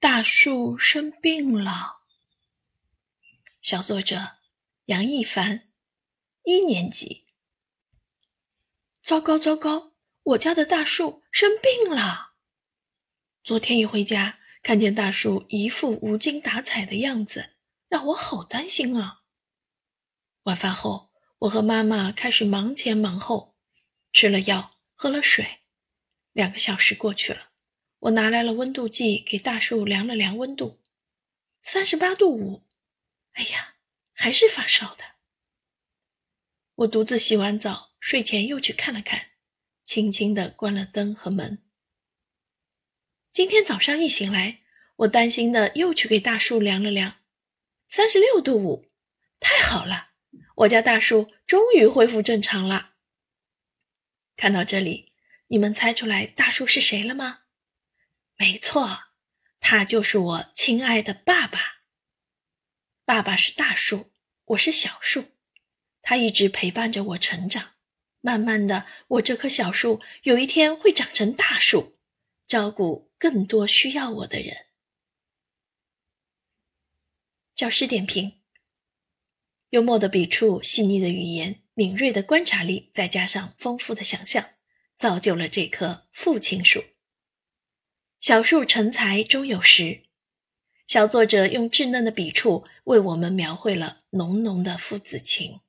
大树生病了。小作者杨一凡，一年级。糟糕糟糕，我家的大树生病了。昨天一回家，看见大树一副无精打采的样子，让我好担心啊。晚饭后，我和妈妈开始忙前忙后，吃了药，喝了水。两个小时过去了。我拿来了温度计，给大树量了量温度，三十八度五。哎呀，还是发烧的。我独自洗完澡，睡前又去看了看，轻轻地关了灯和门。今天早上一醒来，我担心的又去给大树量了量，三十六度五。太好了，我家大树终于恢复正常了。看到这里，你们猜出来大树是谁了吗？没错，他就是我亲爱的爸爸。爸爸是大树，我是小树，他一直陪伴着我成长。慢慢的，我这棵小树有一天会长成大树，照顾更多需要我的人。教师点评：幽默的笔触、细腻的语言、敏锐的观察力，再加上丰富的想象，造就了这棵父亲树。小树成材终有时，小作者用稚嫩的笔触为我们描绘了浓浓的父子情。